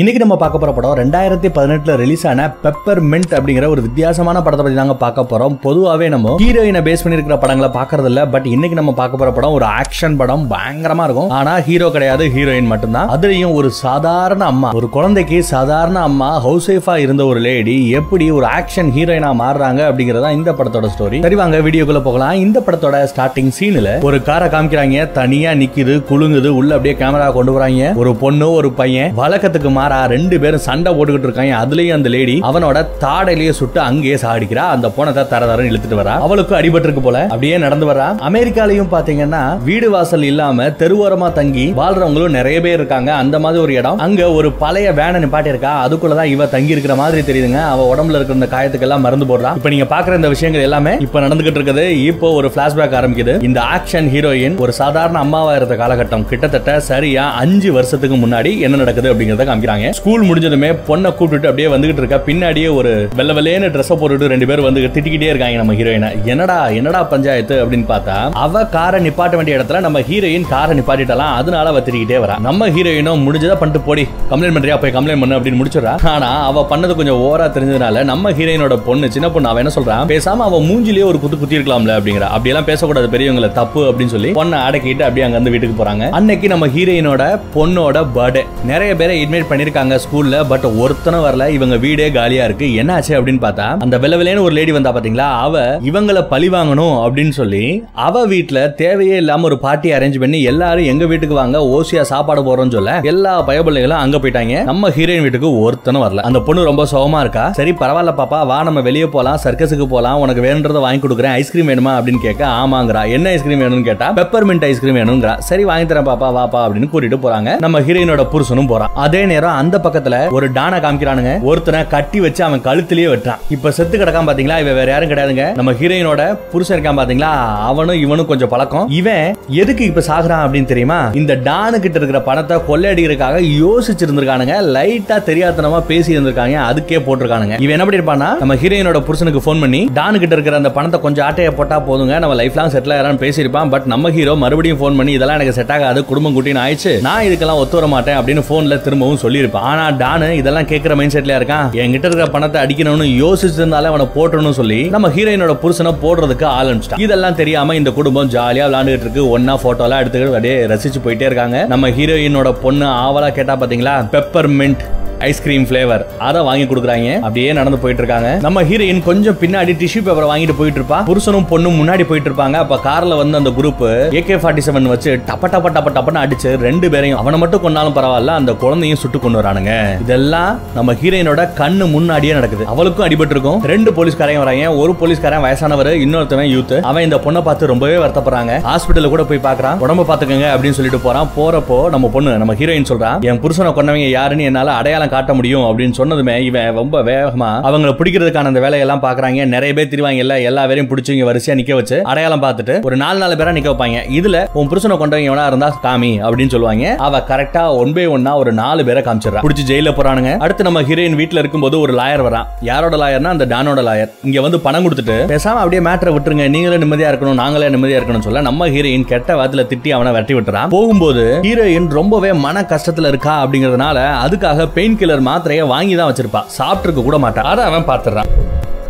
இன்னைக்கு நம்ம பார்க்க போற படம் ரெண்டாயிரத்தி பதினெட்டுல ரிலீஸ் ஆன பெப்பர் மின்ட் அப்படிங்கிற ஒரு வித்தியாசமான படத்தை பத்தி தாங்க பார்க்க போறோம். பொதுவாகவே நம்ம ஹீரோயினை பேஸ் பண்ணிருக்கிற படங்களை பாக்குறது இல்ல பட் இன்னைக்கு நம்ம பார்க்க போற படம் ஒரு ஆக்ஷன் படம் பயங்கரமா இருக்கும். ஆனா ஹீரோ கிடையாது ஹீரோயின் மட்டும்தான். அதுலயும் ஒரு சாதாரண அம்மா ஒரு குழந்தைக்கு சாதாரண அம்மா ஹவுஸ் ஒய்ஃபா இருந்த ஒரு லேடி எப்படி ஒரு ஆக்ஷன் ஹீரோயினா மாறுறாங்க அப்படிங்கறதா இந்த படத்தோட ஸ்டோரி சரி வாங்க வீடியோக்குள்ள போகலாம். இந்த படத்தோட ஸ்டார்டிங் சீன்ல ஒரு காரை காமிக்கிறாங்க. தனியா நிக்குது குலுங்குது உள்ள அப்படியே கேமரா கொண்டு வராங்க. ஒரு பொண்ணு ஒரு பையன் வழக்கத்துக்கு மாற ரெண்டு பேரும் சண்டை போட்டுக்கிட்டு இருக்காங்க. அதுலயும் அந்த லேடி அவனோட தாடையிலேயே சுட்டு அங்கேயே சாடிக்கிறா அந்த போனத்தை தர தரம் இழுத்துட்டு வரா. அவளுக்கு அடிபட்டிருக்கு போல. அப்படியே நடந்து வரா. அமெரிக்காலையும் பாத்தீங்கன்னா வீடு வாசல் இல்லாம தெருவோரமா தங்கி வாழ்றவங்களும் நிறைய பேர் இருக்காங்க. அந்த மாதிரி ஒரு இடம். அங்க ஒரு பழைய வேனை நிப்பாட்டி இருக்கா அதுக்குள்ளதான் இவ தங்கி இருக்கிற மாதிரி தெரியுதுங்க. அவ உடம்புல இருக்கிற இந்த காயத்துக்கெல்லாம் மருந்து போடுறான் இப்ப நீங்க பாக்குற இந்த விஷயங்கள் எல்லாமே இப்ப நடந்துகிட்டு இருக்குது. இப்போ ஒரு பிளாஷ்பேக் ஆரம்பிக்குது. இந்த ஆக்ஷன் ஹீரோயின் ஒரு சாதாரண அம்மாவா இருந்த காலகட்டம் கிட்டத்தட்ட சரியா அஞ்சு வருஷத்துக்கு முன்னாடி என்ன நடக்குது அப்படிங்கறத காமிக்கிறாங்க. ஸ்கூல் முடிஞ்சதுமே பொண்ணை கூப்பிட்டுட்டு அப்படியே வந்துகிட்டு இருக்கா. பின்னாடியே ஒரு வெள்ள வெள்ளையன்னு ட்ரெஸ் போட்டுட்டு ரெண்டு பேரும் வந்து திட்டிக்கிட்டே இருக்காங்க நம்ம ஹீரோயினை என்னடா என்னடா பஞ்சாயத்து அப்படின்னு பார்த்தா அவ காரை நிப்பாட்ட வேண்டிய இடத்துல நம்ம ஹீரோயின் காரை நிப்பாட்டிட்டலாம். அதனால அவ திட்டிக்கிட்டே வரா. நம்ம ஹீரோயினும் முடிஞ்சதா பண்ணிட்டு போடி. கம்ப்ளைண்ட் பண்றியா? போய் கம்ப்ளைண்ட் பண்ணு அப்படின்னு முடிச்சிடறா. ஆனா அவ பண்ணது கொஞ்சம் ஓவரா தெரிஞ்சதுனால நம்ம ஹீரோயினோட பொண்ணு சின்ன பொண்ணு அவ என்ன சொல்றான் பேசாம அவ மூஞ்சிலேயே ஒரு குத்து குத்தி இருக்கலாம்ல அப்படிங்கிற. அப்படி எல்லாம் பேசக்கூடாது பெரியவங்களை. தப்பு அப்படின்னு சொல்லி பொண்ணை அடக்கிட்டு அப்படியே அங்க வந்து வீட்டுக்கு போறாங்க. அன்னைக்கு நம்ம ஹீரோயினோட பொண்ணோட பர்த்டே நிறைய பேரை இன்வைட் பண்ணி பண்ணிருக்காங்க ஸ்கூல்ல பட் ஒருத்தனும் வரல. இவங்க வீடே காலியா இருக்கு. என்னாச்சு அப்படின்னு பார்த்தா அந்த வெள்ள ஒரு லேடி வந்தா பாத்தீங்களா? அவ இவங்கள பழி வாங்கணும் அப்படின்னு சொல்லி அவ வீட்டுல தேவையே இல்லாம ஒரு பார்ட்டி அரேஞ்ச் பண்ணி எல்லாரும் எங்க வீட்டுக்கு வாங்க ஓசியா சாப்பாடு போறோம்னு சொல்ல எல்லா பயபிள்ளைகளும் அங்க போயிட்டாங்க. நம்ம ஹீரோயின் வீட்டுக்கு ஒருத்தனும் வரல. அந்த பொண்ணு ரொம்ப சோகமா இருக்கா? சரி பரவாயில்ல பாப்பா வா நம்ம வெளியே போலாம் சர்க்கஸுக்கு போலாம் உனக்கு வேணுன்றதை வாங்கி கொடுக்குறேன். ஐஸ்கிரீம் வேணுமா? அப்படின்னு கேட்க ஆமாங்கிறா. என்ன ஐஸ்கிரீம் வேணும்னு கேட்டா? பெப்பர் மின்ட் ஐஸ்கிரீம் வேணுங்கிறா சரி வாங்கி தரேன் பாப்பா வாப்பா அப்படின்னு கூட்டிட்டு போறாங்க. நம்ம ஹீரோயினோட புருஷனும் போறான். அதே நேரம் அந்த பக்கத்துல ஒரு டானை காமிக்கிறானுங்க. ஒருத்தனை கட்டி வச்சு அவன் கழுத்திலேயே வெட்டான் இப்ப செத்து கிடக்கான் பாத்தீங்களா? இவன் வேற யாரும் கிடையாதுங்க. நம்ம ஹீரோயினோட புருஷன் இருக்கான் பாத்தீங்களா? அவனும் இவனும் கொஞ்சம் பழக்கம். இவன் எதுக்கு இப்ப சாகுறான் அப்படின்னு தெரியுமா? இந்த டானு கிட்ட இருக்கிற பணத்தை கொள்ளையடிக்கிறதுக்காக யோசிச்சிருந்திருக்கானுங்க. லைட்டா தெரியாதனமா பேசி இருந்திருக்காங்க அதுக்கே போட்டிருக்கானுங்க. இவன் என்ன பண்ணிருப்பானா நம்ம ஹீரோயினோட புருஷனுக்கு போன் பண்ணி டானு கிட்ட இருக்கிற அந்த பணத்தை கொஞ்சம் ஆட்டையை போட்டா போதுங்க. நம்ம லைஃப் லாங் செட்டில் ஆயிரம் பேசியிருப்பான். பட் நம்ம ஹீரோ மறுபடியும் போன் பண்ணி இதெல்லாம் எனக்கு செட் ஆகாது குடும்பம் குட்டின்னு ஆயிடுச்சு. நான் இதுக்கெல்லாம் ஒத்து வர மாட்டேன் அப்படின்னு போன்ல திரும்பவும் சொல்லி சொல்லியிருப்பான். ஆனா டானு இதெல்லாம் கேட்கற மைண்ட் செட்ல இருக்கான். என்கிட்ட இருக்கிற பணத்தை அடிக்கணும்னு யோசிச்சிருந்தாலே அவனை போட்டணும்னு சொல்லி நம்ம ஹீரோயினோட புருஷனை போடுறதுக்கு ஆரம்பிச்சிட்டான் இதெல்லாம் தெரியாம இந்த குடும்பம் ஜாலியா விளாண்டுகிட்டு இருக்கு. ஒன்னா போட்டோ எல்லாம் எடுத்துக்கிட்டு அப்படியே ரசிச்சு போயிட்டே இருக்காங்க. நம்ம ஹீரோயினோட பொண்ணு ஆவலா கேட்டா பாத்தீங்களா? பெப்பர்மெண்ட் ஐஸ்கிரீம் ஃபிளேவர் அதை வாங்கி கொடுக்குறாங்க. அப்படியே நடந்து போயிட்டு இருக்காங்க நம்ம ஹீரோயின் கொஞ்சம் பின்னாடி டிஷ்யூ பேப்பர் வாங்கிட்டு போயிட்டு இருப்பா புருஷனும் பொண்ணும் முன்னாடி போயிட்டு இருப்பாங்க அப்ப கார்ல வந்து அந்த குரூப் ஏகே ஃபார்ட்டி செவன் வச்சு டப்ப டப்ப டப்ப டப்பன்னு அடிச்சு ரெண்டு பேரையும் அவனை மட்டும் கொண்டாலும் பரவாயில்ல அந்த குழந்தையும் சுட்டு கொண்டு வரானுங்க இதெல்லாம் நம்ம ஹீரோயினோட கண்ணு முன்னாடியே நடக்குது. அவளுக்கும் அடிபட்டு இருக்கும் ரெண்டு போலீஸ்காரையும் வராங்க. ஒரு போலீஸ்காரன் வயசானவர் இன்னொருத்தவன் யூத் அவன் இந்த பொண்ணை பார்த்து ரொம்பவே வருத்தப்படுறாங்க. ஹாஸ்பிட்டல் கூட போய் பாக்குறான் உடம்ப பாத்துக்கங்க அப்படின்னு சொல்லிட்டு போறான். போறப்போ நம்ம பொண்ணு நம்ம ஹீரோயின் சொல்றான் என் புருஷனை கொண்டவங்க யாருன்னு என்னால அடையாளம் காட்ட முடியும் அப்படின்னு சொன்னதுமே இவன் ரொம்ப வேகமா அவங்கள பிடிக்கிறதுக்கான அந்த வேலையெல்லாம் பாக்குறாங்க நிறைய பேர் திருவாங்க இல்ல எல்லா பேரையும் பிடிச்சி இங்க வரிசையா நிக்க வச்சு அடையாளம் பார்த்துட்டு ஒரு நாலு நாலு பேரா நிக்க வைப்பாங்க. இதுல உன் புருஷனை கொண்டவங்க எவனா இருந்தா காமி அப்படின்னு சொல்லுவாங்க. அவ கரெக்டா ஒன் பை ஒன்னா ஒரு நாலு பேரை காமிச்சிடறா. பிடிச்சி ஜெயில போறானுங்க. அடுத்து நம்ம ஹீரோயின் வீட்டுல இருக்கும்போது ஒரு லாயர் வரான். யாரோட லாயர்னா அந்த டானோட லாயர் இங்க வந்து பணம் கொடுத்துட்டு பேசாம அப்படியே மேட்டரை விட்டுருங்க. நீங்களே நிம்மதியா இருக்கணும் நாங்களே நிம்மதியா இருக்கணும் சொல்ல நம்ம ஹீரோயின் கெட்ட வாத்துல திட்டி அவனை வெட்டி விட்டுறான். போகும்போது ஹீரோயின் ரொம்பவே மன கஷ்டத்துல இருக்கா அப்படிங்கறதுனால அதுக்காக பெயின் கில்லர் மாத்திரையை வாங்கி தான் வச்சிருப்பா. சாப்பிட்டுருக்க கூட மாட்டான் அதை அவன் பார்த்துறான்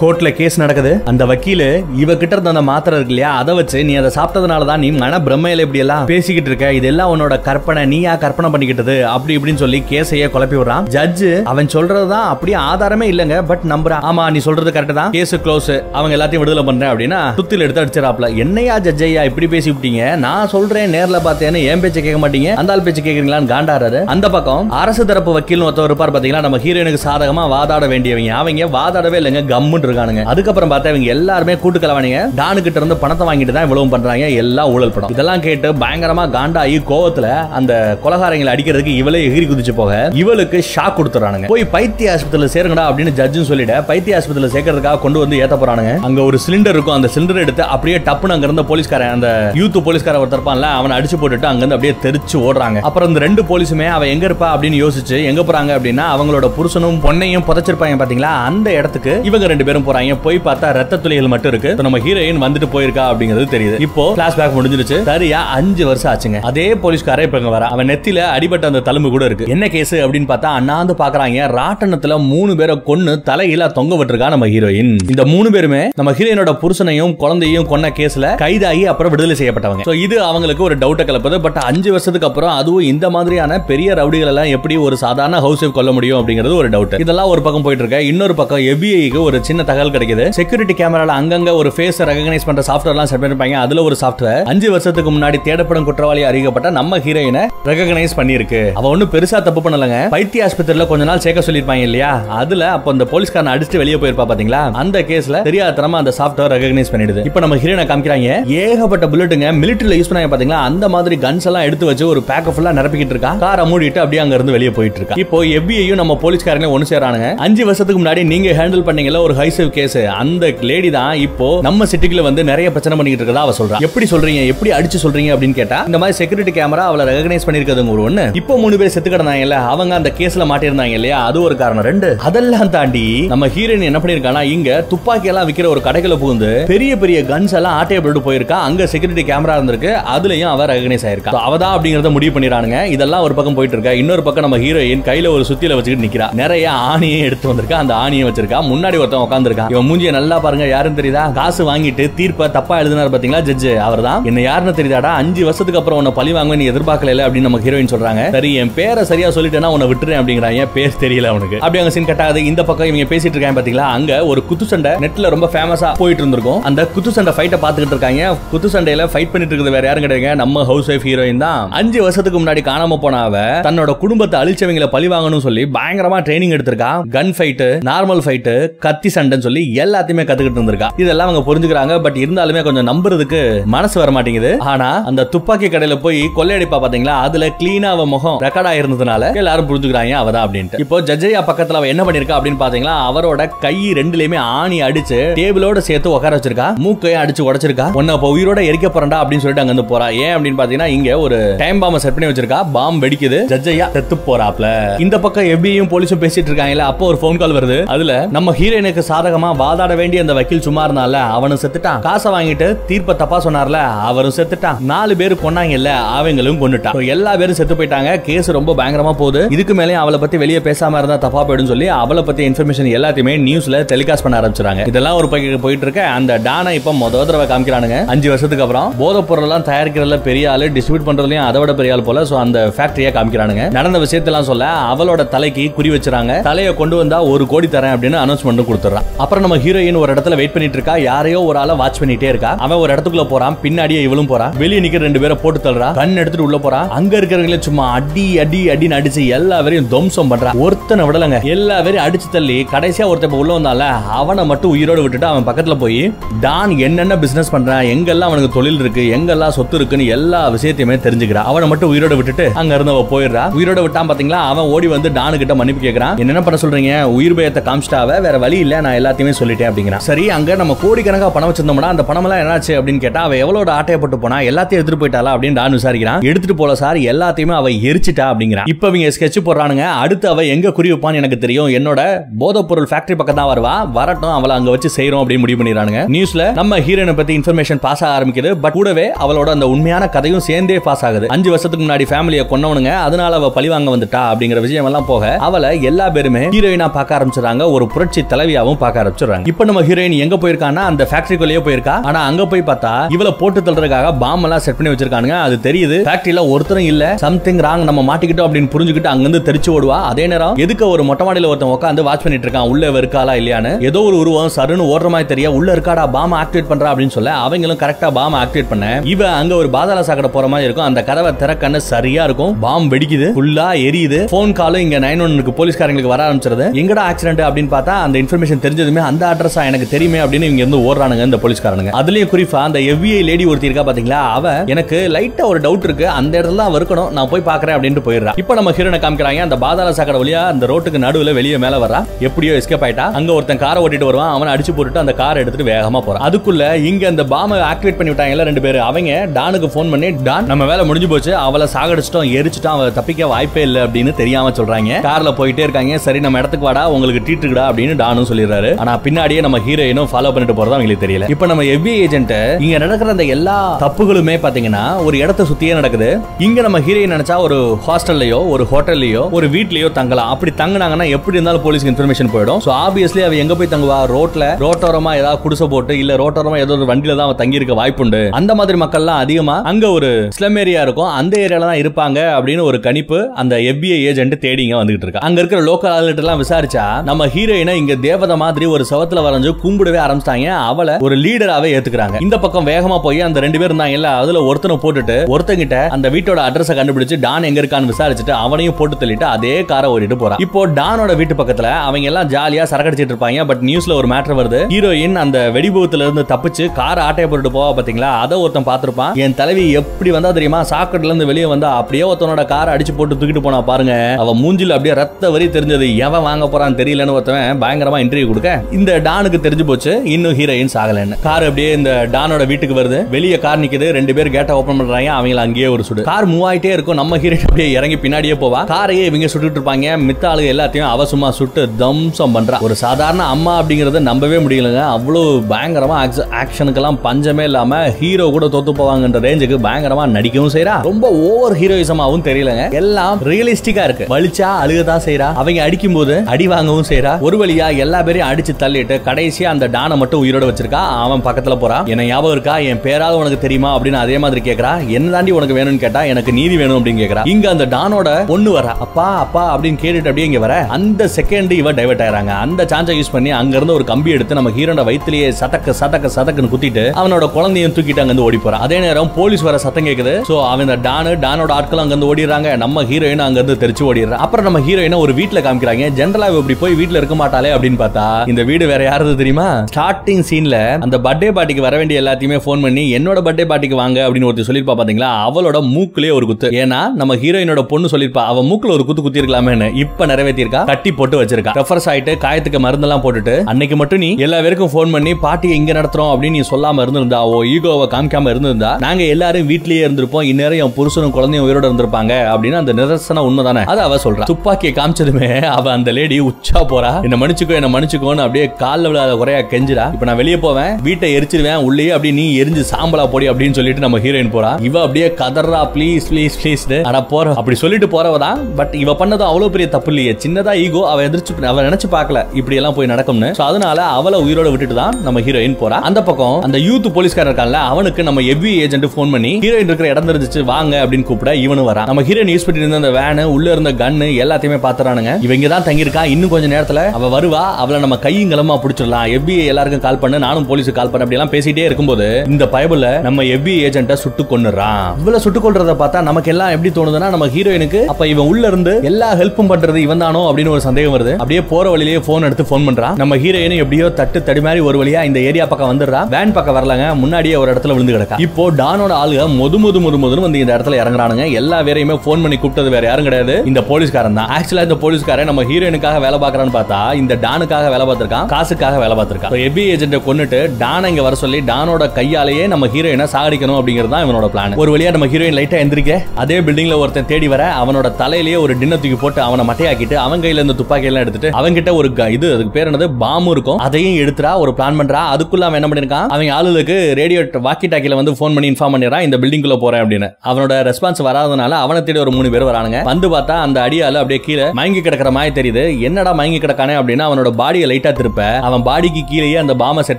கோர்ட்ல கேஸ் நடக்குது. அந்த வக்கீல் இவகிட்ட இருந்த அந்த மாத்திரை இருக்கு இல்லையா? அதை வச்சு நீ அதை சாப்பிட்டதுனால தான் நீ மன பிரம்மையில இப்படி எல்லாம் பேசிக்கிட்டு இருக்க. இதெல்லாம் உன்னோட கற்பனை. நீயா கற்பனை பண்ணிக்கிட்டது? அப்படி இப்படின்னு சொல்லி கேஸையே குழப்பி விடுறான். ஜட்ஜு அவன் சொல்றதுதான் அப்படியே ஆதாரமே இல்லங்க பட் நம்புறான். ஆமா நீ சொல்றது கரெக்ட் தான். கேஸ் க்ளோஸ் அவங்க எல்லாத்தையும் விடுதலை பண்றேன் அப்படின்னா சுத்தில எடுத்து அடிச்சிடாப்ல என்னையா ஜட்ஜ் ஐயா இப்படி பேசி விட்டீங்க? நான் சொல்றேன் நேர்ல பார்த்தேன்னு என் பேச்சு கேட்க மாட்டீங்க. அந்த ஆள் பேச்சு கேக்குறீங்களான்னு காண்டாரு அந்த பக்கம் அரசு தரப்பு வக்கீல் ஒருத்தர் இருப்பார் பாத்தீங்கன்னா நம்ம ஹீரோயினுக்கு சாதகமா வாதாட வேண்டியவங்க. அவங்க வாதாடவே இல்லைங்க கம்முன்னு இருக்கானுங்க அதுக்கப்புறம் பார்த்தா இவங்க எல்லாருமே கூட்டு கலவானிங்க டானு கிட்ட இருந்து பணத்தை வாங்கிட்டு தான் இவ்வளவு பண்றாங்க. எல்லாம் ஊழல் படம். இதெல்லாம் கேட்டு பயங்கரமா காண்டாகி கோவத்துல அந்த கொலகாரங்களை அடிக்கிறதுக்கு இவளே எகிரி குதிச்சு போக இவளுக்கு ஷாக் கொடுத்துறானுங்க. போய் பைத்திய ஆஸ்பத்திரியில் சேருங்கடா அப்படின்னு ஜட்ஜும் சொல்லிட பைத்திய ஆஸ்பத்திரியில் சேர்க்கறதுக்காக கொண்டு வந்து ஏத்த போறானுங்க. அங்க ஒரு சிலிண்டர் இருக்கும். அந்த சிலிண்டர் எடுத்து அப்படியே டப்புன்னு அங்க இருந்த போலீஸ்காரன் அந்த யூத் போலீஸ்கார ஒருத்தர் இருப்பான்ல அவனை அடிச்சு போட்டுட்டு அங்க இருந்து அப்படியே தெரிச்சு ஓடுறாங்க. அப்புறம் இந்த ரெண்டு போலீஸுமே அவன் எங்க இருப்பா? அப்படின்னு யோசிச்சு எங்க போறாங்க? அப்படின்னா அவங்களோட புருஷனும் பொண்ணையும் புதைச்சிருப்பாங்க பாத்தீங்களா? அந்த இடத்துக்கு இவங்க ரெண்டு பேரும் பேரும் போறாங்க. போய் பார்த்தா ரத்த துளிகள் மட்டும் இருக்கு. நம்ம ஹீரோயின் வந்துட்டு போயிருக்கா அப்படிங்கிறது தெரியுது. இப்போ பிளாஷ்பேக் முடிஞ்சிருச்சு. சரியா அஞ்சு வருஷம் ஆச்சுங்க. அதே போலீஸ்காரே இப்ப இங்க வர அவன் நெத்தில அடிபட்ட அந்த தழும்பு கூட இருக்கு. என்ன கேஸ் அப்படின்னு பார்த்தா அண்ணாந்து பாக்குறாங்க. ராட்டணத்துல மூணு பேரை கொன்னு தலையில தொங்க விட்டுருக்கா நம்ம ஹீரோயின் இந்த மூணு பேருமே நம்ம ஹீரோயினோட புருஷனையும் குழந்தையும் கொன்ன கேஸ்ல கைதாகி அப்புறம் விடுதலை செய்யப்பட்டவங்க. இது அவங்களுக்கு ஒரு டவுட்டை கலப்புது. பட் அஞ்சு வருஷத்துக்கு அப்புறம் அதுவும் இந்த மாதிரியான பெரிய ரவுடிகள் எல்லாம் எப்படி ஒரு சாதாரண ஹவுஸ் ஒய்ஃப் கொல்ல முடியும் அப்படிங்கிறது ஒரு டவுட் இதெல்லாம் ஒரு பக்கம் போயிட்டு இருக்க. இன்னொரு பக்கம் எபிஐக்கு ஒரு சின்ன தகவல் கிடைக்குது. செக்யூரிட்டி கேமரால அங்கங்க ஒரு ஃபேஸ் ரெகனைஸ் பண்ற சாஃப்ட்வேர்லாம் செட் பண்ணிருப்பாங்க. அதுல ஒரு சாஃப்ட்வேர் அஞ்சு வருஷத்துக்கு முன்னாடி தேடப்படும் குற்றவாளி அறிவிக்கப்பட்ட நம்ம ஹீரோயினை ரெகனைஸ் பண்ணிருக்கு அவ ஒன்னும் பெருசா தப்பு பண்ணலங்க. பைத்திய ஆஸ்பத்திரியில கொஞ்ச நாள் சேர்க்க சொல்லிருப்பாங்க இல்லையா? அதுல அப்ப அந்த போலீஸ்காரன் அடிச்சுட்டு வெளியே போயிருப்பா பாத்தீங்களா? அந்த கேஸ்ல தெரியாதனமா அந்த சாஃப்ட்வேர் ரெகனைஸ் பண்ணிடுது. இப்போ நம்ம ஹீரோயினை காமிக்கிறாங்க. ஏகப்பட்ட புல்லட்டுங்க மிலிட்டரியில யூஸ் பண்ணாங்க பாத்தீங்களா? அந்த மாதிரி கன்ஸ் எல்லாம் எடுத்து வச்சு ஒரு பேக்க ஃபுல்லா நிரப்பிக்கிட்டு இருக்கா? காரை மூடிட்டு அப்படியே அங்க இருந்து வெளியே போயிட்டு இருக்கா? இப்போ எபிஐயும் நம்ம போலீஸ்காரங்களும் ஒன்னு சேரானுங்க. அஞ்சு வருஷத்துக்கு முன்னாடி நீங்க ஹேண்டில் பண்ணீங்கல்ல ஒரு ஹைசேவ் கேஸ் அந்த லேடி தான் இப்போ நம்ம சிட்டிக்குள்ள வந்து நிறைய பிரச்சனை பண்ணிட்டு இருக்கதா அவ சொல்றா. எப்படி சொல்றீங்க? எப்படி அடிச்சு சொல்றீங்க? அப்படின்னு கேட்டா இந்த மாதிரி செக்யூரிட்டி கேமரா அவளை ரெகனைஸ் பண்ணிருக்கிறது ஒரு ஒண்ணு. இப்போ மூணு பேர் செத்து கிடந்தாங்கல்ல அவங்க அந்த கேஸ்ல மாட்டிருந்தாங்க இல்லையா? அது ஒரு காரணம். ரெண்டு அதெல்லாம் தாண்டி நம்ம ஹீரோயின் என்ன பண்ணிருக்கானா இங்க துப்பாக்கி எல்லாம் விக்கிற ஒரு கடைக்குள்ள புகுந்து பெரிய பெரிய கன்ஸ் எல்லாம் ஆட்டையை போட்டு போயிருக்கா. அங்க செக்யூரிட்டி கேமரா இருந்திருக்கு. அதுலயும் அவ ரெகனைஸ் ஆயிருக்கா. So, அவதான் அப்படிங்கறத முடிவு பண்ணிடுறானுங்க. இதெல்லாம் ஒரு பக்கம் போயிட்டு இருக்கா. இன்னொரு பக்கம் நம்ம ஹீரோயின் கையில ஒரு சுத்தியில வச்சுக்கிட்டு நிக்கிறா. நிறைய ஆணியை எடுத்து வந்திருக்கா. அந்த ஆணியை வச்சிருக்கா. முன்னாடி ஒருத்தன் உட்காந்துருக்கான் இவன் மூஞ்சியை நல்லா பாருங்க யாரும் தெரியுதா? காசு வாங்கிட்டு தீர்ப்ப தப்பா எழுதினார் பாத்தீங்களா ஜட்ஜ்? அவர்தான். என்ன யாருன்னு தெரியுதாடா? அஞ்சு வருஷத்துக்கு அப்புறம் உன்னை பழி வாங்க நீ எதிர்பார்க்கல அப்படின்னு நம்ம ஹீரோயின் சொல்றாங்க. சரி என் பேரை சரியா சொல்லிட்டேன்னா உன்னை விட்டுறேன் அப்படிங்கிறாங்க பேர் தெரியல அவனுக்கு. அப்படி அங்க சீன் கட்டாது இந்த பக்கம் இவங்க பேசிட்டு இருக்காங்க பாத்தீங்களா? அங்க ஒரு குத்து சண்டை நெட்ல ரொம்ப ஃபேமஸா போயிட்டு இருந்திருக்கும். அந்த குத்து சண்டை ஃபைட்டை பாத்துக்கிட்டு இருக்காங்க. குத்து சண்டையில ஃபைட் பண்ணிட்டு இருக்கிறது வேற யாரும் கிடையாது நம்ம ஹவுஸ் ஒய்ஃப் ஹீரோயின் தான். அஞ்சு வருஷத்துக்கு முன்னாடி காணாம போனாவ தன்னோட குடும்பத்தை அழிச்சவங்களை பழி வாங்கணும்னு சொல்லி பயங்கரமா ட்ரைனிங் எடுத்திருக்கா கன் ஃபைட்டு நார்மல் ஃபைட்டு கத்தி சண்டை. சண்டைன்னு சொல்லி எல்லாத்தையுமே கத்துக்கிட்டு இருந்திருக்கா. இதெல்லாம் அவங்க புரிஞ்சுக்கிறாங்க. பட் இருந்தாலுமே கொஞ்சம் நம்புறதுக்கு மனசு வர மாட்டேங்குது. ஆனா அந்த துப்பாக்கி கடையில போய் கொள்ளையடிப்பா பாத்தீங்களா? அதுல கிளீனா அவ முகம் ரெக்கார்ட் ஆயிருந்ததுனால எல்லாரும் புரிஞ்சுக்கிறாங்க அவதான் அப்படின்ட்டு. இப்போ ஜஜையா பக்கத்துல அவ என்ன பண்ணிருக்கா அப்படின்னு பாத்தீங்களா? அவரோட கை ரெண்டுலயுமே ஆணி அடிச்சு டேபிளோட சேர்த்து உட்கார வச்சிருக்கா. மூக்கையும் அடிச்சு உடைச்சிருக்கா. உன்ன இப்ப உயிரோட எரிக்க போறா அப்படின்னு சொல்லிட்டு அங்க வந்து போறா. ஏன் அப்படின்னு பாத்தீங்கன்னா இங்க ஒரு டைம் பாம்ப செட் பண்ணி வச்சிருக்கா. பாம் வெடிக்குது. ஜஜையா செத்து போறாப்ல. இந்த பக்கம் எபியும் போலீஸும் பேசிட்டு இருக்காங்கல்ல. அப்போ ஒரு போன் கால் வருது. அதுல நம்ம ஹீரோயினுக்கு சாதகமா வாதாட வேண்டிய அந்த வக்கீல் சும்மா இருந்தால அவனும் செத்துட்டான். காசை வாங்கிட்டு தீர்ப்ப தப்பா சொன்னார்ல அவரும் செத்துட்டான். நாலு பேர் கொன்னாங்கல்ல அவங்களும் கொண்டுட்டான் எல்லா பேரும் செத்து போயிட்டாங்க. கேஸ் ரொம்ப பயங்கரமா போகுது. இதுக்கு மேலே அவளை பத்தி வெளியே பேசாம இருந்தா தப்பா போயிடும் சொல்லி அவளை பத்தி இன்ஃபர்மேஷன் எல்லாத்தையுமே நியூஸ்ல டெலிகாஸ்ட் பண்ண ஆரம்பிச்சாங்க இதெல்லாம் ஒரு பக்கம் போயிட்டு இருக்க அந்த டானா இப்ப முத தடவை காமிக்கிறானுங்க. அஞ்சு வருஷத்துக்கு அப்புறம் போதைப் பொருள் எல்லாம் தயாரிக்கிறதுல பெரிய ஆளு டிஸ்ட்ரிபியூட் பண்றதுலயும் அதை விட பெரிய ஆள் போல சோ அந்த ஃபேக்டரியா காமிக்கிறானுங்க. நடந்த விஷயத்தெல்லாம் சொல்ல அவளோட தலைக்கு குறி வச்சுறாங்க. தலையை கொண்டு வந்தா ஒரு கோடி தரேன் அப்படின்னு அனௌன்ஸ்மெண்ட் கொடுத்துறான் அப்புறம் நம்ம ஹீரோயின் ஒரு இடத்துல வெயிட் பண்ணிட்டு இருக்கா? யாரையோ ஒரு ஆளை வாட்ச் பண்ணிட்டே இருக்கா? அவன் ஒரு இடத்துக்குள்ள போறான் பின்னாடியே இவளும் போறான். வெளியே நிக்கிற ரெண்டு பேரை போட்டு தள்ளுறா. கண் எடுத்துட்டு உள்ள போறான். அங்க இருக்கிறவங்களே சும்மா அடி அடி அடின்னு அடிச்சு எல்லாேரையும் துவம்சம் பண்றான் ஒருத்தனை விடலங்க. எல்லாேரையும் அடிச்சு தள்ளி கடைசியா ஒருத்தன் உள்ள வந்தால அவனை மட்டும் உயிரோட விட்டுட்டு அவன் பக்கத்துல போய் டான் என்னென்ன பிசினஸ் பண்றான் எங்கெல்லாம் அவனுக்கு தொழில் இருக்கு? எங்கெல்லாம் சொத்து இருக்குன்னு எல்லா விஷயத்தையுமே தெரிஞ்சுக்கிறான் அவனை மட்டும் உயிரோட விட்டுட்டு அங்க இருந்து அவ போயிடுறா. உயிரோட விட்டான் பாத்தீங்களா? அவன் ஓடி வந்து டானு கிட்ட மன்னிப்பு கேட்கறான் என்ன பண்ண சொல்றீங்க? உயிர் பயத்தை காமிச்சிட்டாவ? வேற வழி இல்ல. நான் எல்லாத்தையுமே சொல்லிட்டேன் அப்படிங்கிறான். சரி அங்க நம்ம கோடிக்கணக்கா பணம் வச்சிருந்தோம்னா அந்த பணம் எல்லாம் என்னாச்சு அப்படின்னு கேட்டா அவ எவ்வளவு ஆட்டையப்பட்டு போனா எல்லாத்தையும் எடுத்துட்டு போயிட்டாளா அப்படின்னு நான் விசாரிக்கிறான். எடுத்துட்டு போல சார் எல்லாத்தையுமே அவ எரிச்சிட்டா அப்படிங்கிறான். இப்ப இவங்க ஸ்கெட்ச் போடுறானுங்க. அடுத்து அவ எங்க குறி வைப்பான்னு எனக்கு தெரியும். என்னோட போதைப்பொருள் ஃபேக்டரி பக்கம் தான் வருவா. வரட்டும் அவளை அங்க வச்சு செய்யறோம் அப்படின்னு முடிவு பண்ணிடுறானுங்க. நியூஸ்ல நம்ம ஹீரோயினை பத்தி இன்ஃபர்மேஷன் பாஸ் ஆக ஆரம்பிக்குது. பட் கூடவே அவளோட அந்த உண்மையான கதையும் சேர்ந்தே பாஸ் ஆகுது. அஞ்சு வருஷத்துக்கு முன்னாடி ஃபேமிலியை கொண்டவனுங்க அதனால அவ பழிவாங்க வந்துட்டா அப்படிங்கிற விஷயம் எல்லாம் போக அவளை எல்லா பேருமே ஹீரோயினா பார்க்க ஆரம்பிச்சிடறாங்க. ஒரு புரட்சி தலைவியாவும் பார்க்க ஆரம்பிச்சிடுறாங்க. இப்போ நம்ம ஹீரோயின் எங்க போயிருக்கானா அந்த ஃபேக்டரிக்குள்ளேயே போயிருக்கா? ஆனா அங்க போய் பார்த்தா இவளை போட்டு தள்ளுறதுக்காக பாம் எல்லாம் செட் பண்ணி வச்சிருக்கானுங்க. அது தெரியுது. ஃபேக்டரியில ஒருத்தரும் இல்ல. சம்திங் ராங் நம்ம மாட்டிக்கிட்டோம் அப்படின்னு புரிஞ்சுக்கிட்டு அங்கிருந்து தெரிச்சு ஓடுவா. அதே நேரம் எதுக்கு ஒரு மொட்டை மாடியில ஒருத்தன் உட்காந்து வாட்ச் பண்ணிட்டு இருக்கான்? உள்ள இருக்காளா இல்லையான்னு. ஏதோ ஒரு உருவம் சருன்னு ஓடுற மாதிரி தெரிய உள்ள இருக்காடா பாம் ஆக்டிவேட் பண்றா அப்படின்னு சொல்ல அவங்களும் கரெக்டா பாம் ஆக்டிவேட் பண்ண இவ அங்க ஒரு பாதாள சாக்கடை போற மாதிரி இருக்கும். அந்த கதவை திறக்கன்னு சரியா இருக்கும். பாம் வெடிக்குது. ஃபுல்லா எரியுது. போன் காலும் இங்க நைன் ஒன்னுக்கு போலீஸ்காரங்களுக்கு வர ஆரம்பிச்சிருது. எங்கடா ஆக்சிடென்ட் அப்படின்னு பார்த்தா அந்த இன்ஃபர்மேஷன் தெரிஞ்சு தெரிஞ்சதுமே அந்த அட்ரஸா எனக்கு தெரியுமே அப்படின்னு இவங்க இருந்து ஓடுறானுங்க இந்த போலீஸ்காரனுங்க. அதுலயும் குறிப்பா அந்த எவ்விஐ லேடி ஒருத்தி இருக்கா பாத்தீங்களா? அவ எனக்கு லைட்டா ஒரு டவுட் இருக்கு. அந்த இடத்துல தான் அவ இருக்கணும். நான் போய் பாக்குறேன் அப்படின்ட்டு போயிடுறா. இப்போ நம்ம ஹீரோனை காமிக்கிறாங்க. அந்த பாதாள சாக்கடை வழியா அந்த ரோட்டுக்கு நடுவுல வெளியே மேல வரா எப்படியோ எஸ்கேப் ஆயிட்டா. அங்க ஒருத்தன் காரை ஓட்டிட்டு வருவான். அவனை அடிச்சு போட்டுட்டு அந்த காரை எடுத்துட்டு வேகமா போறான். அதுக்குள்ள இங்க அந்த பாம ஆக்டிவேட் பண்ணி விட்டாங்கல்ல ரெண்டு பேர். அவங்க டானுக்கு ஃபோன் பண்ணி டான் நம்ம வேலை முடிஞ்சு போச்சு. அவளை சாகடிச்சிட்டோம் எரிச்சிட்டோம். அவளை தப்பிக்க வாய்ப்பே இல்லை அப்படின்னு தெரியாம சொல்றாங்க. கார்ல போயிட்டே இருக்காங்க. சரி நம்ம இடத்துக்கு வாடா. உங்களுக்கு ட்ரீட் இருக்குடா அப்படின்னு டானும் சொல்லிடுறாரு. போறாரு ஆனா பின்னாடியே நம்ம ஹீரோயினும் ஃபாலோ பண்ணிட்டு போறது அவங்களுக்கு தெரியல. இப்போ நம்ம எவ்வி ஏஜென்ட் இங்க நடக்கிற அந்த எல்லா தப்புகளுமே பாத்தீங்கன்னா ஒரு இடத்த சுத்தியே நடக்குது. இங்க நம்ம ஹீரோயின் நினைச்சா ஒரு ஹாஸ்டல்லையோ ஒரு ஹோட்டல்லையோ ஒரு வீட்லயோ தங்கலாம். அப்படி தங்குனாங்கன்னா எப்படி இருந்தாலும் போலீஸ்க்கு இன்ஃபர்மேஷன் போயிடும். சோ ஆப்வியஸ்லி அவ எங்க போய் தங்குவா? ரோட்ல ரோட்டோரமா ஏதாவது குடிசை போட்டு இல்ல ரோட்டோரமா ஏதோ ஒரு வண்டியில தான் அவன் தங்கி இருக்க வாய்ப்புண்டு அந்த மாதிரி மக்கள்லாம் அதிகமா அங்க ஒரு ஸ்லம் ஏரியா இருக்கும். அந்த ஏரியால தான் இருப்பாங்க அப்படின்னு ஒரு கணிப்பு அந்த எஃபிஐ ஏஜென்ட் தேடிங்க வந்துகிட்டு இருக்கா. அங்க இருக்கிற லோக்கல் ஆளுகிட்ட எல்லாம் விசாரிச்சா நம்ம ஹீரோயினை இங்க தேவதமா மாதிரி ஒரு சவத்துல வரைஞ்சு கும்பிடவே ஆரம்பிச்சிட்டாங்க. அவளை ஒரு லீடராவே ஏத்துக்கிறாங்க. இந்த பக்கம் வேகமா போய் அந்த ரெண்டு பேர் இருந்தாங்கல்ல அதுல ஒருத்தனை போட்டுட்டு ஒருத்தங்கிட்ட அந்த வீட்டோட அட்ரஸ கண்டுபிடிச்சு டான் எங்க இருக்கான்னு விசாரிச்சுட்டு அவனையும் போட்டு தள்ளிட்டு அதே காரை ஓடிட்டு போறான். இப்போ டானோட வீட்டு பக்கத்துல அவங்க எல்லாம் ஜாலியா சரக்கடிச்சிட்டு இருப்பாங்க. பட் நியூஸ்ல ஒரு மேட்டர் வருது. ஹீரோயின் அந்த வெடிபூத்துல இருந்து தப்பிச்சு காரை ஆட்டையை போட்டு போவா பாத்தீங்களா? அதை ஒருத்தன் பார்த்திருப்பான். என் தலைவி எப்படி வந்தா தெரியுமா? சாக்கெட்ல இருந்து வெளியே வந்தா அப்படியே ஒருத்தனோட காரை அடிச்சு போட்டு தூக்கிட்டு போனா பாருங்க. அவன் மூஞ்சில அப்படியே ரத்த வரி தெரிஞ்சது. எவன் வாங்க போறான்னு தெரியலன்னு ஒருத்தவன் பயங்கரமா இன்டர்வியூ கொடுக்க. இந்த டானுக்கு தெரிஞ்சு போச்சு. இன்னும் ஹீரோயின் சாகலன்னு கார் அப்படியே இந்த டானோட வீட்டுக்கு வருது. வெளியே கார் நிக்குது. ரெண்டு பேர் கேட்டை ஓபன் பண்றாங்க. அவங்கள அங்கேயே ஒரு சுடு. கார் மூவ் ஆயிட்டே இருக்கும். நம்ம ஹீரோயின் அப்படியே இறங்கி பின்னாடியே போவா. காரையே இவங்க சுட்டுட்டு இருப்பாங்க. மித்த ஆளுங்க எல்லாத்தையும் அவசமா சுட்டு தம்சம் பண்றா. ஒரு சாதாரண அம்மா அப்படிங்கறத நம்பவே முடியலங்க. அவ்வளவு பயங்கரமா ஆக்ஷனுக்கெல்லாம் பஞ்சமே இல்லாம ஹீரோ கூட தோத்து போவாங்கன்ற ரேஞ்சுக்கு பயங்கரமா நடிக்கவும் செய்யறா ரொம்ப ஓவர் ஹீரோயிசமாவும் தெரியலங்க. எல்லாம் ரியலிஸ்டிக்கா இருக்கு. வலிச்சா அழுகதான் செய்யறா அவங்க அடிக்கும் போது அடி வாங்கவும் செய்யறா ஒரு வழியா எல்லா பேரையும் அடிச்சு தள்ளிட்டு கடைசியா அந்த டானை மட்டும் உயிரோட வச்சிருக்கா? அவன் பக்கத்துல போறான் என்ன ஞாபகம் இருக்கா? என் பேராவது உனக்கு தெரியுமா? அப்படின்னு அதே மாதிரி கேக்குறா. என்ன தாண்டி உனக்கு வேணும்னு கேட்டா எனக்கு நீதி வேணும் அப்படின்னு கேக்குறா. இங்க அந்த டானோட பொண்ணு வர. அப்பா அப்பா அப்படின்னு கேட்டுட்டு அப்படியே இங்க வர. அந்த செகண்ட் இவ டைவர்ட் ஆயிராங்க அந்த சான்ஸை யூஸ் பண்ணி அங்க இருந்து ஒரு கம்பி எடுத்து நம்ம ஹீரோட வயிற்றுலயே சதக்க சதக்க சதக்குன்னு குத்திட்டு அவனோட குழந்தையும் தூக்கிட்டு அங்க இருந்து ஓடி போறான் அதே நேரம் போலீஸ் வர சத்தம் கேக்குது. சோ அவன் இந்த டானு டானோட ஆட்கள் அங்க இருந்து ஓடிடுறாங்க. நம்ம ஹீரோயின் அங்க இருந்து தெரிச்சு ஓடிடுறான் அப்புறம் நம்ம ஹீரோயினை ஒரு வீட்ல காமிக்கிறாங்க. ஜென்ரலா இப்படி போய் வீட்ல இருக்க மாட்டாளே? அப்படின்னு பார்த்தா இந்த வீடு வேற யாரது தெரியுமா? ஸ்டார்டிங் சீன்ல அந்த பர்த்டே பார்ட்டிக்கு வர வேண்டிய எல்லாத்தையுமே ஃபோன் பண்ணி என்னோட பர்த்டே பார்ட்டிக்கு வாங்க அப்படின்னு ஒருத்தர் சொல்லிருப்பா பாத்தீங்களா? அவளோட மூக்குலயே ஒரு குத்து. ஏன்னா நம்ம ஹீரோயினோட பொண்ணு சொல்லிருப்பா அவ மூக்குல ஒரு குத்து குத்தி இருக்கலாமேன்னு இப்ப நிறைவேற்றிருக்கா கட்டி போட்டு வச்சிருக்கா. ரெஃபர்ஸ் ஆயிட்டு காயத்துக்கு மருந்தெல்லாம் போட்டுட்டு அன்னைக்கு மட்டும் நீ எல்லா பேருக்கும் ஃபோன் பண்ணி பாட்டி எங்க நடத்துறோம் அப்படின்னு நீ சொல்லாம இருந்திருந்தா ஓ ஈகோவை காமிக்காம இருந்திருந்தா நாங்க எல்லாரும் வீட்லயே இருந்திருப்போம் இந்நேரம் என் புருஷனும் குழந்தையும் உயிரோட இருந்திருப்பாங்க அப்படின்னு அந்த நிதர்சன உண்மைதானே அதை அவ சொல்றா. துப்பாக்கியை காமிச்சதுமே அவ அந்த லேடி உச்சா போறா. என்ன மன்னிச்சுக்கோ என்ன மன்னிச்சுக்கோ மன்னிச்சுக்கோன்னு அப்படியே கால்ல விழாத குறையா கெஞ்சிரா இப்ப நான் வெளியே போவேன் வீட்டை எரிச்சிருவேன் உள்ளே அப்படியே நீ எரிஞ்சு சாம்பலா போடி அப்படின்னு சொல்லிட்டு நம்ம ஹீரோயின் போறா. இவ அப்படியே கதறா ப்ளீஸ் ப்ளீஸ் ப்ளீஸ் ஆனா போற அப்படி சொல்லிட்டு போறவ தான் பட் இவ பண்ணது அவ்வளவு பெரிய தப்பு இல்லையே. சின்னதா ஈகோ அவ எதிர்த்து அவ நினைச்சு பார்க்கல இப்படி எல்லாம் போய் நடக்கும்னு. அதனால அவளை உயிரோட விட்டுட்டு தான் நம்ம ஹீரோயின் போறா. அந்த பக்கம் அந்த யூத் போலீஸ்காரர் இருக்கான்ல அவனுக்கு நம்ம எவ்வி ஏஜென்ட் ஃபோன் பண்ணி ஹீரோயின் இருக்கிற இடம் தெரிஞ்சிச்சு வாங்க அப்படின்னு கூப்பிட இவனும் வரா நம்ம ஹீரோயின் யூஸ் பண்ணிட்டு இருந்த அந்த வேனு உள்ள இருந்த கன்னு எல்லாத்தையுமே பாத்துறானுங்க. இவங்க தான் தங்கியிருக்கா இன்னும் கொஞ்ச நேரத்துல அவ வருவா அவளை நம்ம கையுங்களமா பிடிச்சிடலாம். எவ்வி எல்லாருக்கும் கால் பண்ணு நானும் போலீஸுக்கு கால் பண்ண அப்படிலாம் எல்லாம் பேசிட்டே இருக்கும்போது இந்த பயபுல நம்ம எஃபிஐ ஏஜென்ட்டை சுட்டு கொண்டுறான் இவ்வளவு சுட்டு கொள்றத பார்த்தா நமக்கு எல்லாம் எப்படி தோணுதுன்னா நம்ம ஹீரோயினுக்கு அப்ப இவன் உள்ள இருந்து எல்லா ஹெல்ப்பும் பண்றது இவன் தானோ அப்படின்னு ஒரு சந்தேகம் வருது. அப்படியே போற வழியிலேயே போன் எடுத்து போன் பண்றான். நம்ம ஹீரோயினும் எப்படியோ தட்டு தடி மாதிரி ஒரு வழியா இந்த ஏரியா பக்கம் வந்துடுறா. வேன் பக்கம் வரலங்க முன்னாடியே ஒரு இடத்துல விழுந்து கிடக்கா. இப்போ டானோட ஆளுக முது முது முது முதுன்னு வந்து இந்த இடத்துல இறங்குறானுங்க. எல்லா வேறையுமே போன் பண்ணி கூப்பிட்டது வேற யாரும் கிடையாது. இந்த போலீஸ்காரன் தான். ஆக்சுவலா இந்த போலீஸ்காரன் நம்ம ஹீரோயினுக்காக வேலை பாக்குறான்னு பார்த்தா இந்த டானுக்காக வேலை பார்த்திருக்கான் காசுக்காக வேலை பார்த்திருக்கான். எபி ஏஜென்ட்டை கொண்டுட்டு டானை இங்க வர சொல்லி டானோட கையாலேயே நம்ம ஹீரோயினை சாகடிக்கணும் அப்படிங்கிறது தான் இவனோட பிளான் ஒரு வழியா நம்ம ஹீரோயின் லைட்டா எந்திரிக்க அதே பில்டிங்ல ஒருத்தன் தேடி வர அவனோட தலையிலேயே ஒரு டின்னர் தூக்கி போட்டு அவனை மட்டையாக்கிட்டு அவன் கையில இருந்து துப்பாக்கி எல்லாம் எடுத்துட்டு அவன்கிட்ட ஒரு இது அதுக்கு பேர் என்னது? பாம்பு இருக்கும். அதையும் எடுத்துறா ஒரு பிளான் பண்றா. அதுக்குள்ள அவன் என்ன பண்ணிருக்கான்? அவன் ஆளுக்கு ரேடியோ வாக்கி டாக்கில வந்து ஃபோன் பண்ணி இன்ஃபார்ம் பண்ணிடுறான் இந்த பில்டிங்குள்ள போறேன் அப்படின்னு. அவனோட ரெஸ்பான்ஸ் வராதனால அவனை தேடி ஒரு மூணு பேர் வரானுங்க. வந்து பார்த்தா அந்த அடியால அப்படியே கீழே மயங்கி கிடக்கிற மாதிரி தெரியுது. என்னடா மயங்கி கிடக்கானே அப்படின்னா அவனோட பாடியை லைட்டா திருப்ப அவன் பாடிக்கு கீழேயே அந்த பாம்பை செட்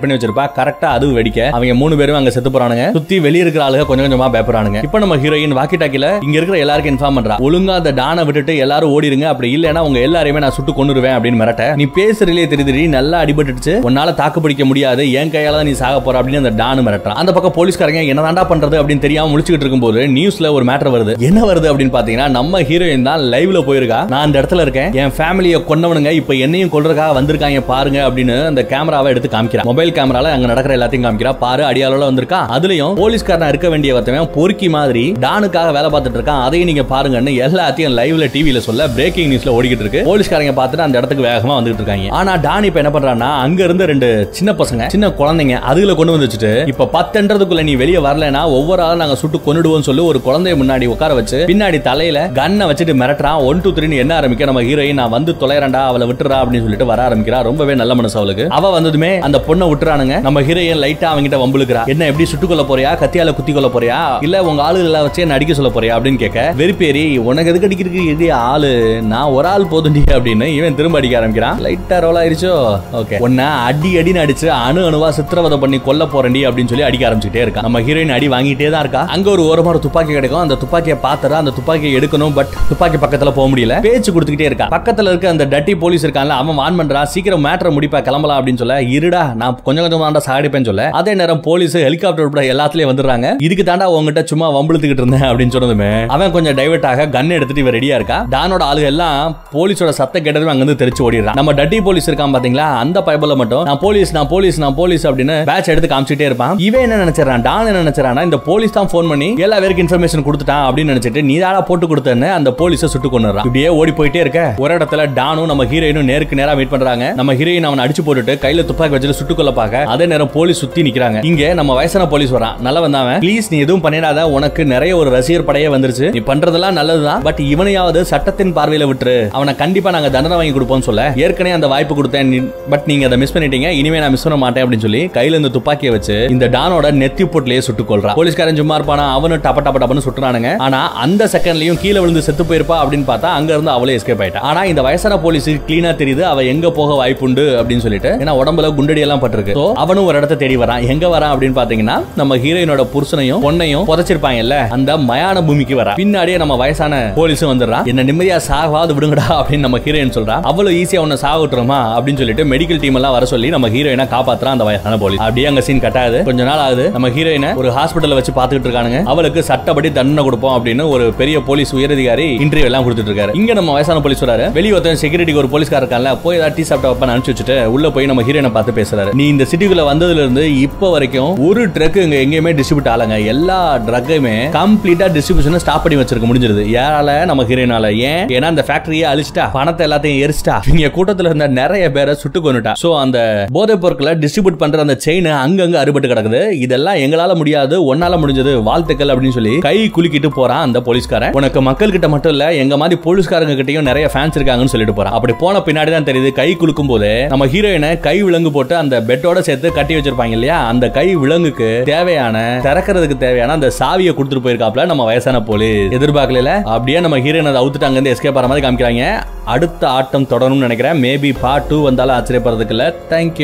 பண்ணி வச்சிருப்பா. கரெக்டா அது வெடிக்க. அவங்க மூணு பேரும் அங்க செத்து போறானுங்க. சுத்தி வெளிய இருக்கிற ஆளுங்க கொஞ்சம் கொஞ்சமா பயப்படுறானுங்க. இப்போ நம்ம ஹீரோயின் வாக்கி டாக்கில இங்க இருக்கிற எல்லாருக்கும் இன்ஃபார்ம் பண்றா. ஒழுங்கா அந்த டானை விட்டுட்டு எல்லாரும் ஓடிருங்க. அப்படி இல்லைன்னா உங்க எல்லாரையுமே நான் சுட்டு கொண்டுருவேன் அப்படின்னு மிரட்ட. நீ பேசுறதுலயே தெரியுது நல்லா அடிபட்டுச்சு உன்னால தாக்கு பிடிக்க முடியாது. என் கையால தான் நீ சாக போற அப்படின்னு அந்த டானு மிரட்டான் அந்த பக்கம் போலீஸ்காரங்க என்னதான்டா பண்றது? அப்படின்னு தெரியாம முழிச்சுக்கிட்டு இருக்கும்போது நியூஸ்ல ஒரு மேட்டர் வருது. என்ன வருது அப்படின்னு பாத்தீங்கன்னா நம்ம ஹீரோயின் தான் லைவ்ல போயிருக்கா. நான் அந்த இடத்துல இருக்கேன். என் ஃபேமிலியை கொன்னவனுங்க. இப்ப என்னையும் கொள்றதுக்காக வந்திருக்காங்க. பாருங்க அப்படின்னு அந்த கேமராவை எடுத்து காமிக்கிறா. மொபைல் கேமரால அங்க நடக்கிற எல்லாத்தையும் காமிக்கிறா. பாரு அடியாளோட வந்திருக்கா. அதுலயும் போலீஸ்காரனா இருக்க வேண்டிய ஒருத்தவன் பொறுக்கி மாதிரி டானுக்காக வேலை பார்த்துட்டு இருக்கான். அதையும் நீங்க பாருங்கன்னு எல்லாத்தையும் லைவ்ல டிவில சொல்ல பிரேக்கிங் நியூஸ்ல ஓடிக்கிட்டு இருக்கு. போலீஸ்காரங்க பார்த்துட்டு அந்த இடத்துக்கு வேகமா வந்துட்டு இருக்காங்க. ஆனா டான் இப்ப என்ன பண்றான்னா அங்க இருந்த ரெண்டு சின்ன பசங்க சின்ன குழந்தைங்க அதுல கொண்டு வந்து வச்சுட்டு இப்ப பத்துன்றதுக்குள்ள நீ வெளியே வரலனா ஒவ்வொரு ஆளும் நாங்க சுட்டு கொண்டுடுவோம் சொல்லி ஒரு குழந்தைய முன்னாடி உட்கார வச்சு பின்னாடி தலையில கன்னை வச்சுட்டு மிரட்டுறான். ஒன் டூ த்ரீ என்ன ஆரம்பிக்க நம்ம ஹீரோயின் நான் வந்து தொலைறேன்டா அவளை விட்டுறா அப்படின்னு சொல்லிட்டு வர ஆரம்பிக்கிறா ரொம்பவே நல்ல மனசு அவளுக்கு. அவ வந்ததுமே அந்த பொண்ணை விட்டுறானுங்க. நம்ம ஹீரோயின் லைட்டா அவங்கிட்ட வம்புலுக்குறா என்ன எப்படி சுட்டுக்கொள்ள போறியா? கத்தியால குத்தி கொள்ள போறியா? இல்ல உங்க ஆளுகளை வச்சு என்ன அடிக்க சொல்ல போறியா? அப்படின்னு கேட்க வெறுப்பேறி உனக்கு எதுக்கு அடிக்கிறதுக்கு இது? ஆளு. நான் ஒரு ஆள் போதுண்டி அப்படின்னு இவன் திரும்ப அடிக்க ஆரம்பிக்கிறான். லைட்டா ரோல் ஆயிருச்சோ? ஓகே. உன்ன அடி அடின்னு அடிச்சு அணு அணுவா சித்திரவதை பண்ணி கொல்ல போறேன்டி அப்படின்னு சொல்லி அடிக்க ஆரம்பிச்சுட்டே இருக்கா நம்ம ஹீரோயின் அடி வாங்கிட்டே தான் இருக்கா. அங்க ஒரு ஓரமா ஒரு துப்பாக்கி கிடைக்கும். அந்த துப்பாக்கியை பார்த்தா அந்த துப்பாக்கியை எடுக்கணும் பட் துப்பாக்கி பக்கத்துல போக முடியல. பேச்சு கொடுத்துக்கிட்டே இருக்கா. பக்கத்துல இருக்க அந்த டட்டி போலீஸ் இருக்கான்ல அவன் வான் பண்றா சீக்கிரம் மேட்டரை முடிப்பா கிளம்பலாம் அப்படின்னு சொல்ல இருடா நான் கொஞ்சம் கொஞ்சம் தாண்டா சாடிப்பேன்னு சொல்ல. அதே நேரம் போலீஸ் ஹெலிகாப்டர் உட்பட எல்லாத்துலயும் வந்துடுறாங்க. இதுக்கு தாண்டா உங்ககிட்ட சும்மா வம்பிழுத்துக்கிட்டு இருந்தேன் அப்படின்னு சொன்னதுமே அவன் கொஞ்சம் டைவர்ட் ஆக கன் எடுத்துட்டு இவன் ரெடியா இருக்கா? டானோட ஆளுங்க எல்லாம் போலீஸோட சத்த கேட்டதும் அங்கிருந்து தெரிச்சு ஓடிடுறான். நம்ம டட்டி போலீஸ் இருக்கான் பாத்தீங்களா? அந்த பைபிள்ல மட்டும் நான் போலீஸ் நான் போலீஸ் நான் போலீஸ் அப்படின்னு பேட்ச் எடுத்து காமிச்சிட்டே இருப்பான். இவன் என்ன நினைச்சான் டான் என்ன நினைச்சானா இந்த போலீஸ் தான் போன் பண்ணி எல்லா பேருக்கு இன்ஃபர்மேஷன் கொடுத்துட்டான் அப்படின்னு நினைச்சிட்டு நீ தாடா போட்டு கொடுத்தேன்னு அந்த போலீஸை சுட்டு கொண்டுறான் இப்படியே ஓடி போயிட்டே இருக்க. ஒரு இடத்துல டானும் நம்ம ஹீரோயினும் நேருக்கு நேரா மீட் பண்றாங்க. நம்ம ஹீரோயின் அவன் அடிச்சு போட்டுட்டு கையில துப்பாக்கி வச்சுட்டு சுட்டு கொள்ள பாக்க அதே நேரம் போலீஸ் சுத்தி நிக்கிறாங்க. இங்க நம்ம வயசான போலீஸ் வரான். நல்லா வந்தவன். ப்ளீஸ் நீ எதுவும் பண்ணிடாத. உனக்கு நிறைய ஒரு ரசிகர் படையே வந்துருச்சு. நீ பண்றதெல்லாம் நல்லதுதான். பட் இவனையாவது சட்டத்தின் பார்வையில விட்டுரு. அவனை கண்டிப்பா நாங்க தண்டனை வாங்கி கொடுப்போம் சொல்ல. ஏற்கனவே அந்த வாய்ப்பு கொடுத்தேன். பட் நீங்க அதை மிஸ் பண்ணிட்டீங்க. இனிமே நான் மிஸ் பண்ண மாட்டேன் அப்படின்னு சொல்லி கையில இந்த துப்பாக்கியை வச்சு இந்த டானோட நெத்தி போட்லயே சுட்டு கொள்றான் போலீஸ்காரன் சும்மா இருப்பானா? அவனும் டப்ப டப்ப டப்பன்னு சுட்டுறானுங்க. ஆனா அந்த செகண்ட்லயும் கீழே விழுந்து செத்து போயிருப்பா அப்படின்னு பார்த்தா அங்க இருந்து அவளே எஸ்கேப் ஆயிட்டா. ஆனா இந்த வயசான போலீஸ் கிளீனா தெரியுது. அவ எங்க போக வாய்ப்பு வாய்ப்புண்டு அப்படின்னு சொல்லிட்டு ஏன்னா உடம்புல குண்டடி எல்லாம் பட்டிருக்கு அவனும் ஒரு இடத்த தேடி வரான். எங்க வரான் அப்படின்னு பாத்தீங்கன்னா நம்ம ஹீரோயினோட புருஷனையும் பொண்ணையும் புதைச்சிருப்பாங்கல்ல அந்த மயான பூமிக்கு வரா பின்னாடியே நம்ம வயசான போலீஸும் வந்துடுறான். என்ன நிம்மதியா சாகாது விடுங்கடா அப்படின்னு நம்ம ஹீரோயின் சொல்றா அவ்வளவு ஈஸியா உன்னை சாக விட்டுருமா அப்படின்னு சொல்லிட்டு மெடிக்கல் டீம் எல்லாம் வர சொல்லி நம்ம ஹீரோயினை காப்பாத்துறான் அந்த வயசான போலீஸ் அப்படியே அங்க சீன் கட்டாது கொஞ்ச நாள் ஆகுது. நம்ம ஹீரோயினை ஒரு ஹாஸ்பிட்டல் வச்சு பாத்துக்கிட்டு இருக்கானுங்க. அவளுக்கு சட்டப்படி தண்டனை கொடுப்போம் அப்படின்னு ஒரு பெரிய போலீஸ் உயரதிகாரி இன்டர்வியூ எல்லாம் கொடுத்துட்டு இருக்காரு. இங்க நம்ம வயசான போலீஸ் வராரு வெளிய ஒருத்தன் செக்யூரிட்டிக்கு ஒரு போலீஸ்கார இருக்கான்ல போய் ஏதாவது டீ சாப்பிட்ட வைப்பா அனுப்பிச்சு வச்சுட்டு உள்ள போய் நம்ம ஹீரோயினை பார்த்து பேசுறாரு. நீ இந்த சிட்டிக்குள்ள வந்ததுல இருந்து இப்போ வரைக்கும் ஒரு ட்ரக் இங்க எங்கேயுமே டிஸ்ட்ரிபியூட் ஆலங்க எல்லா ட்ரக்கையுமே கம்ப்ளீட்டா டிஸ்ட்ரிபியூஷனை ஸ்டாப் பண்ணி வச்சிருக்க முடிஞ்சிருது. யாரால? நம்ம ஹீரோயினால ஏன்? ஏன்னா அந்த ஃபேக்டரியை அழிச்சிட்டா பணத்தை எல்லாத்தையும் எரிச்சிட்டா. இங்க கூட்டத்துல இருந்த நிறைய பேரை சுட்டு கொண்டுட்டா சோ அந்த போதைப் பொருட்களை டிஸ்ட்ரிபியூட் பண்ற அந்த செயின் அங்கங்க அறுபட்டு கிடக்குது. இதெல்லாம் எங்களால முடியாது ஒன்னால முடிஞ்சது வாழ்த்துக்கள் அப்படின்னு சொல்லி கை குலுக்கிட்டு போறான் அந்த போலீஸ்காரன். உனக்கு மக்கள் கிட்ட மட்டும் இல்ல எங்க மாதிரி போலீஸ்காரங்க கிட்டயும் நிறைய ஃபேன்ஸ் இருக்காங்கன்னு சொல்லிட்டு போறான். அப்படி போன பின்னாடி தான் தெரியுது கை குலுக்கும் போது நம்ம ஹீரோயினை கை விலங்கு போட்டு அந்த பெட்டோட சேர்த்து கட்டி வச்சிருப்பாங்க இல்லையா? அந்த கை விலங்குக்கு தேவையான திறக்கிறதுக்கு தேவையான அந்த சாவியை கொடுத்துட்டு போயிருக்காப்ல நம்ம வயசான போலீஸ் எதிர்பார்க்கல அப்படியே நம்ம ஹீரோயின் அதை அவுத்துட்டு எஸ்கேப் ஆகிற மாதிரி காமிக்கிறாங்க. அடுத்த ஆட்டம் தொடரும்னு நினைக்கிறேன். மேபி பார்ட் டூ வந்தாலும் ஆச்சரியப்படுறதுக்கு இல்லை. தேங்க்யூ